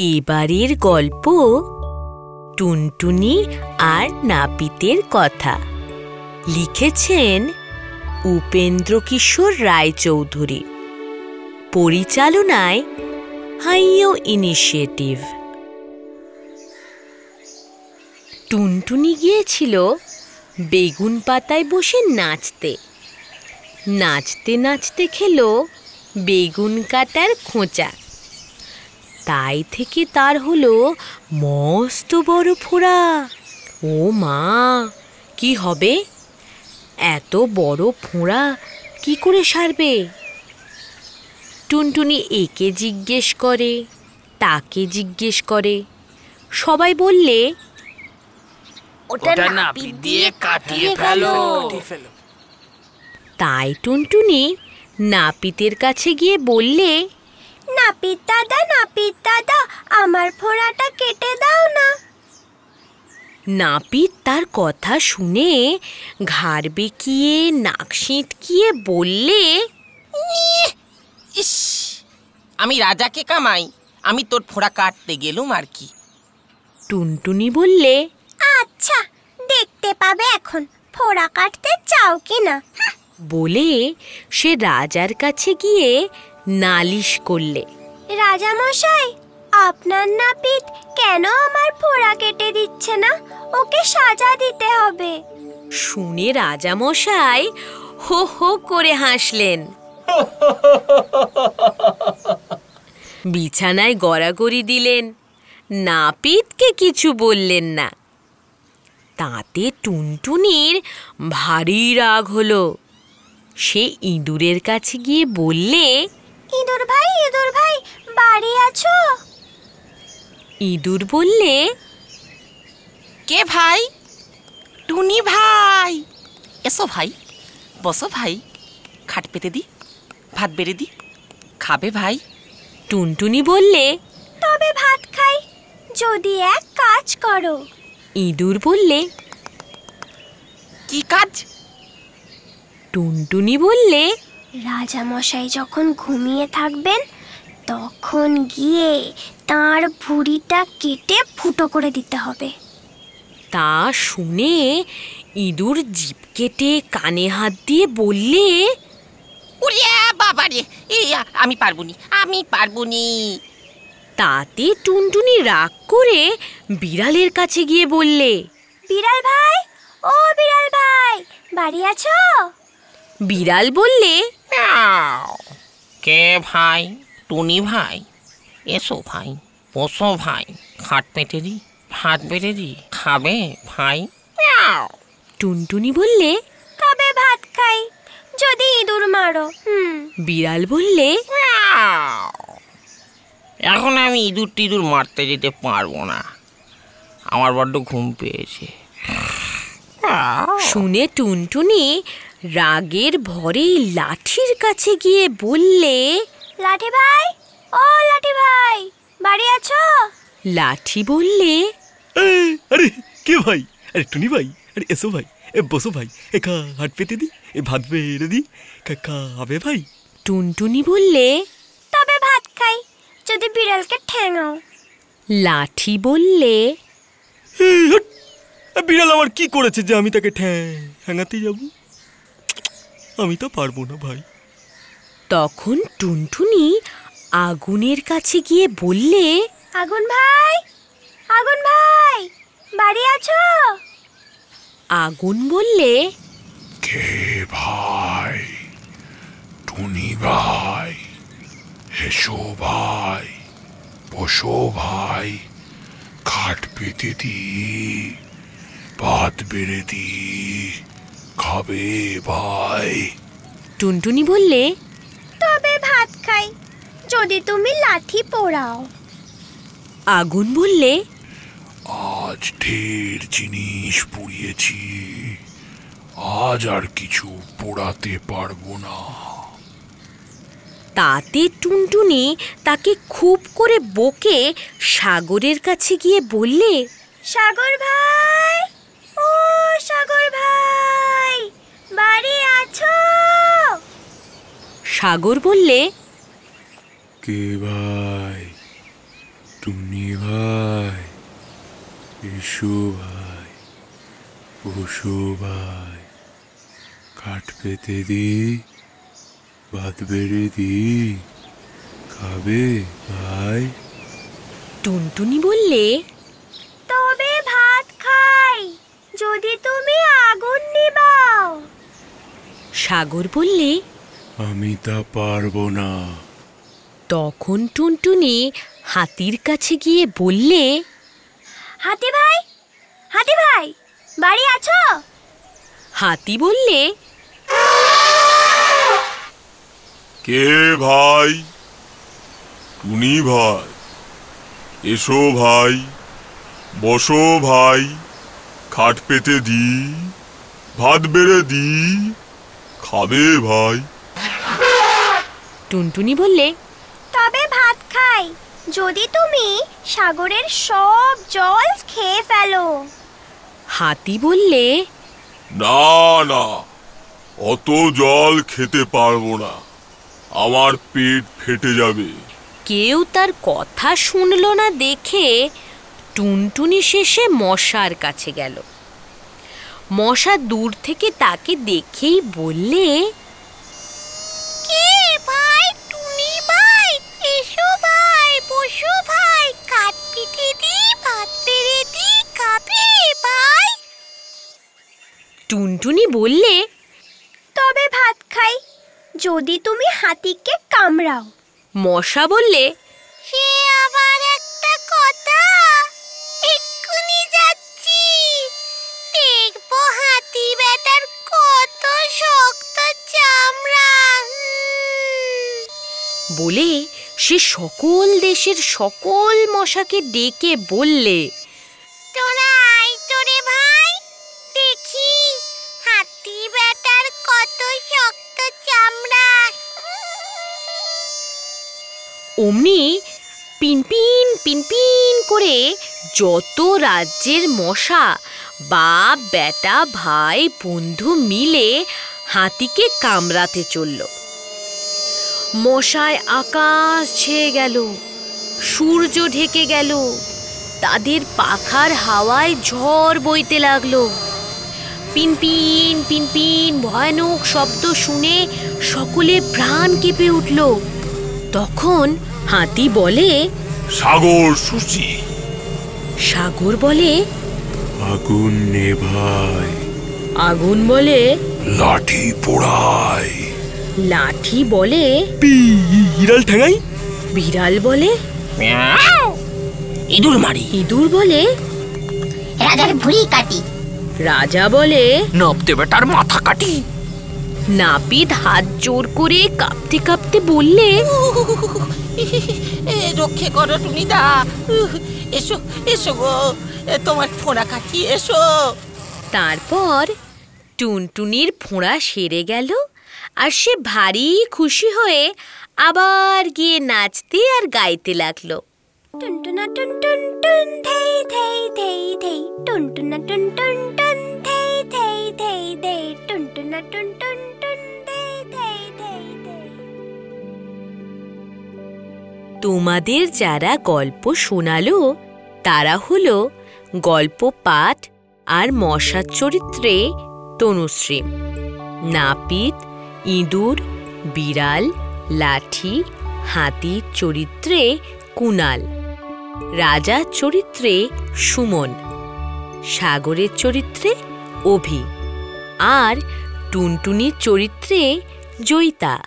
এবারের গল্প টুনটুনি আর নাপিতের কথা। লিখেছেন উপেন্দ্র কিশোর রায়চৌধুরী। পরিচালনায় হাইও ইনিশিয়েটিভ। টুনটুনি গিয়েছিল বেগুন পাতায় বসে নাচতে। নাচতে নাচতে খেলো বেগুন কাটার খোঁচা। তাই থেকে তার হলো মস্ত বড় ফোড়া। ও মা কি হবে? এত বড় ফোঁড়া কি করে সারবে? টুনটুনি একে জিজ্ঞেস করে তাকে জিজ্ঞেস করে। সবাই বললে ওটা নাপিত দিয়ে কাটিয়ে ফেলো। তাই টুনটুনি নাপিতের কাছে গিয়ে বললে নাপিত দাদা নাপিত দাদা আমার ফোড়াটা কেটে দাও না। নাপিত তার কথা শুনে ঘাড় বেঁকিয়ে নাক সিঁটকিয়ে বললে ইস আমি রাজাকে কামাই আমি তোর ফোড়া কাটতে গেলুম আর কি। টুনটুনি বললে আচ্ছা দেখতে পাবে এখন ফোড়া কাটতে চাও কি না বলে সে রাজার কাছে গিয়ে নালিশ করলে। রাজা মশাই আপনার নাপিত কেন আমার ফোড়া কেটে দিচ্ছে না? ওকে সাজা দিতে হবে। শুনে রাজামশাই হো হো করে হাসলেন। বিছানায় গড়াগড়ি দিলেন। নাপিতকে কিছু বললেন না। তাতে টুনটুনির ভারী রাগ হলো। সে ইঁদুরের কাছে গিয়ে বললে ইঁদুর ভাই ইঁদুর ভাই বাড়ি আছো? ইঁদুর বললে কে ভাই? টুনি ভাই। এসো ভাই বসো ভাই। খাট পেতে দি ভাত বেড়ে দি খাবে ভাই। টুনটুনি বললে তবে ভাত খাই যদি এক কাজ করো। ইঁদুর বললে কি কাজ? টুনটুনি বললে রাজা মশাই যখন ঘুমিয়ে থাকবেন তখন গিয়ে তার ভুঁড়িটা কেটে ফুটো করে দিতে হবে তা শুনে ইঁদুর জিপ কেটে কানে হাত দিয়ে বললে উড়িয়া বাবা রে এই আমি পারবুনি আমি পারবুনি তাতে টুনটুনি রাগ করে বিড়ালের কাছে গিয়ে বললে বিড়াল ভাই ও বিড়াল ভাই বাড়ি আছো বিড়াল বললে। কে ভাই? টুনি ভাই? এসো ভাই বসো ভাই। খাট পেতে দি ভাত বেড়ে দি। খাবে ভাই। টুনটুনি বললে তবে ভাত খাই যদি ইঁদুর মারো। বিড়াল বললে। এখন আমি ইঁদুর টিঁদুর মারতে যেতে পারব না। আমার বড্ড ঘুম পেয়েছে। শুনে টুনটুনি রাগের ভরে লাঠির কাছে গিয়ে বললে লাঠি ভাই ও লাঠি ভাই বাড়ি আছো? লাঠি বললে আরে কে ভাই? আরে টুনি ভাই আরে এসো ভাই এ বসো ভাই এ খা হাট পেতে দি এ ভাত বেড়ে দি খা- খাবে ভাই? টুনটুনি বললে তবে ভাত খাই যদি বিড়ালকে ঠেঙাও। লাঠি বললে বিড়াল আমার কি করেছে যে আমি তাকে ঠ্যাং ঠ্যাঙাতে যাব? আমি তো পারব না ভাই। তখন টুনটুনি আগুনের কাছে গিয়ে বললে আগুন ভাই! আগুন ভাই! বাড়ি আছো? আগুন বললে কে ভাই? টুনি ভাই? এসো ভাই? বসো ভাই? খাট পেতে দি ভাত বেড়ে দি। খাবে ভাই। টুনটুনি বললে তবে ভাত খাই যদি তুমি লাঠি পোড়াও। আগুন বললে আজ ঢের জিনিস পুড়িয়েছি আজ আর কিছু পোড়াতে পারব না। তাতে টুনটুনি তাকে খুব করে বকে সাগরের কাছে গিয়ে বললে সাগর ভাই ও সাগর ভাই বাড়ি আছো সাগর বললে কে ভাই? টুনি ভাই? এসো ভাই বসো ভাই। কাঠ পেতে দি ভাত বেড়ে দি। খাবে ভাই? টুনটুনি বললে তবে ভাত খাই যদি তুমি আগুন নিবাও। সাগর বললে আমি তা পারব না। তখন টুনটুনি হাতির কাছে গিয়ে বললে হাতি ভাই হাতি ভাই বাড়ি আছো? হাতি বললে কে ভাই? টুনি ভাই এসো ভাই বসো ভাই খাট পেতে দি ভাত বেড়ে দি খাবে ভাই। টুনটুনি বললে তবে ভাত খাই যদি তুমি সাগরের সব জল খেয়ে ফেলো। হাতি বললে না না অত জল খেতে পারব না আমার পেট ফেটে যাবে। কেউ তার কথা শুনল না দেখে টুনটুনি শেষে মশার কাছে গেল। মশা দূর থেকে তাকে দেখেই বললে ভাই টুনি ভাই এসো ভাই বসো ভাই কাঠ পিঠে দি ভাত পেরে দি খাবে ভাই। টুনটুনি বললে তবে ভাত খাই যদি তুমি হাতিকে কামড়াও। মশা বললে সে বলে সে সকল দেশের সকল মশাকে ডেকে বললে তোরা আয় তোরে ভাই দেখি হাতি বেটার কত শক্ত চামড়া। অমনি পিনপিন পিনপিন করে যত রাজ্যের মশা বাপ বেটা ভাই বন্ধু মিলে হাতিকে কামড়াতে চলল। মশায় আকাশ ছেয়ে গেল সূর্য ঢেকে গেল তাদের পাখার হাওয়ায় ঝড় বইতে লাগল। পিনপিন পিনপিন ভয়ানক শব্দ শুনে সকলে প্রাণ কেঁপে উঠল। তখন হাতি বলে সাগর সুচি। সাগর বলে আগুন নেভাই আগুন বলে লাঠি পোড়াই লাঠি বলে? বিড়াল ঠেঙাই? বিড়াল বলে। ইঁদুর মারি। ইঁদুর বলে? রাজার ভুড়ি কাটি। রাজা বলে? নবতে বেটার মাথা কাটি। নাপিত হাত জোর করে কাঁপতে কাঁপতে বললে এ রক্ষে করো তুমি দা এসো এসো গো। এ তোমার ফোঁড়া কাটি এসো। তারপর টুনটুনির ফোঁড়া সেরে গেল। আর সে ভারী খুশি হয়ে আবার গিয়ে নাচতে আর গাইতে লাগল। টুনটুনা টুন টুন থেই থেই থেই থেই, টুনটুনা টুন টুন থেই থেই থেই থেই, টুনটুনা টুন টুন থেই থেই থেই। তোমাদের যারা গল্প শোনালো, তারা হলো গল্প পাঠ আর মশার চরিত্রে তনুশ্রী, নাপিত ইঁদুর, বিড়াল, লাঠি হাতির চরিত্রে কুনাল রাজার চরিত্রে সুমন। সাগরের চরিত্রে অভি। আর টুনটুনির চরিত্রে জয়িতা।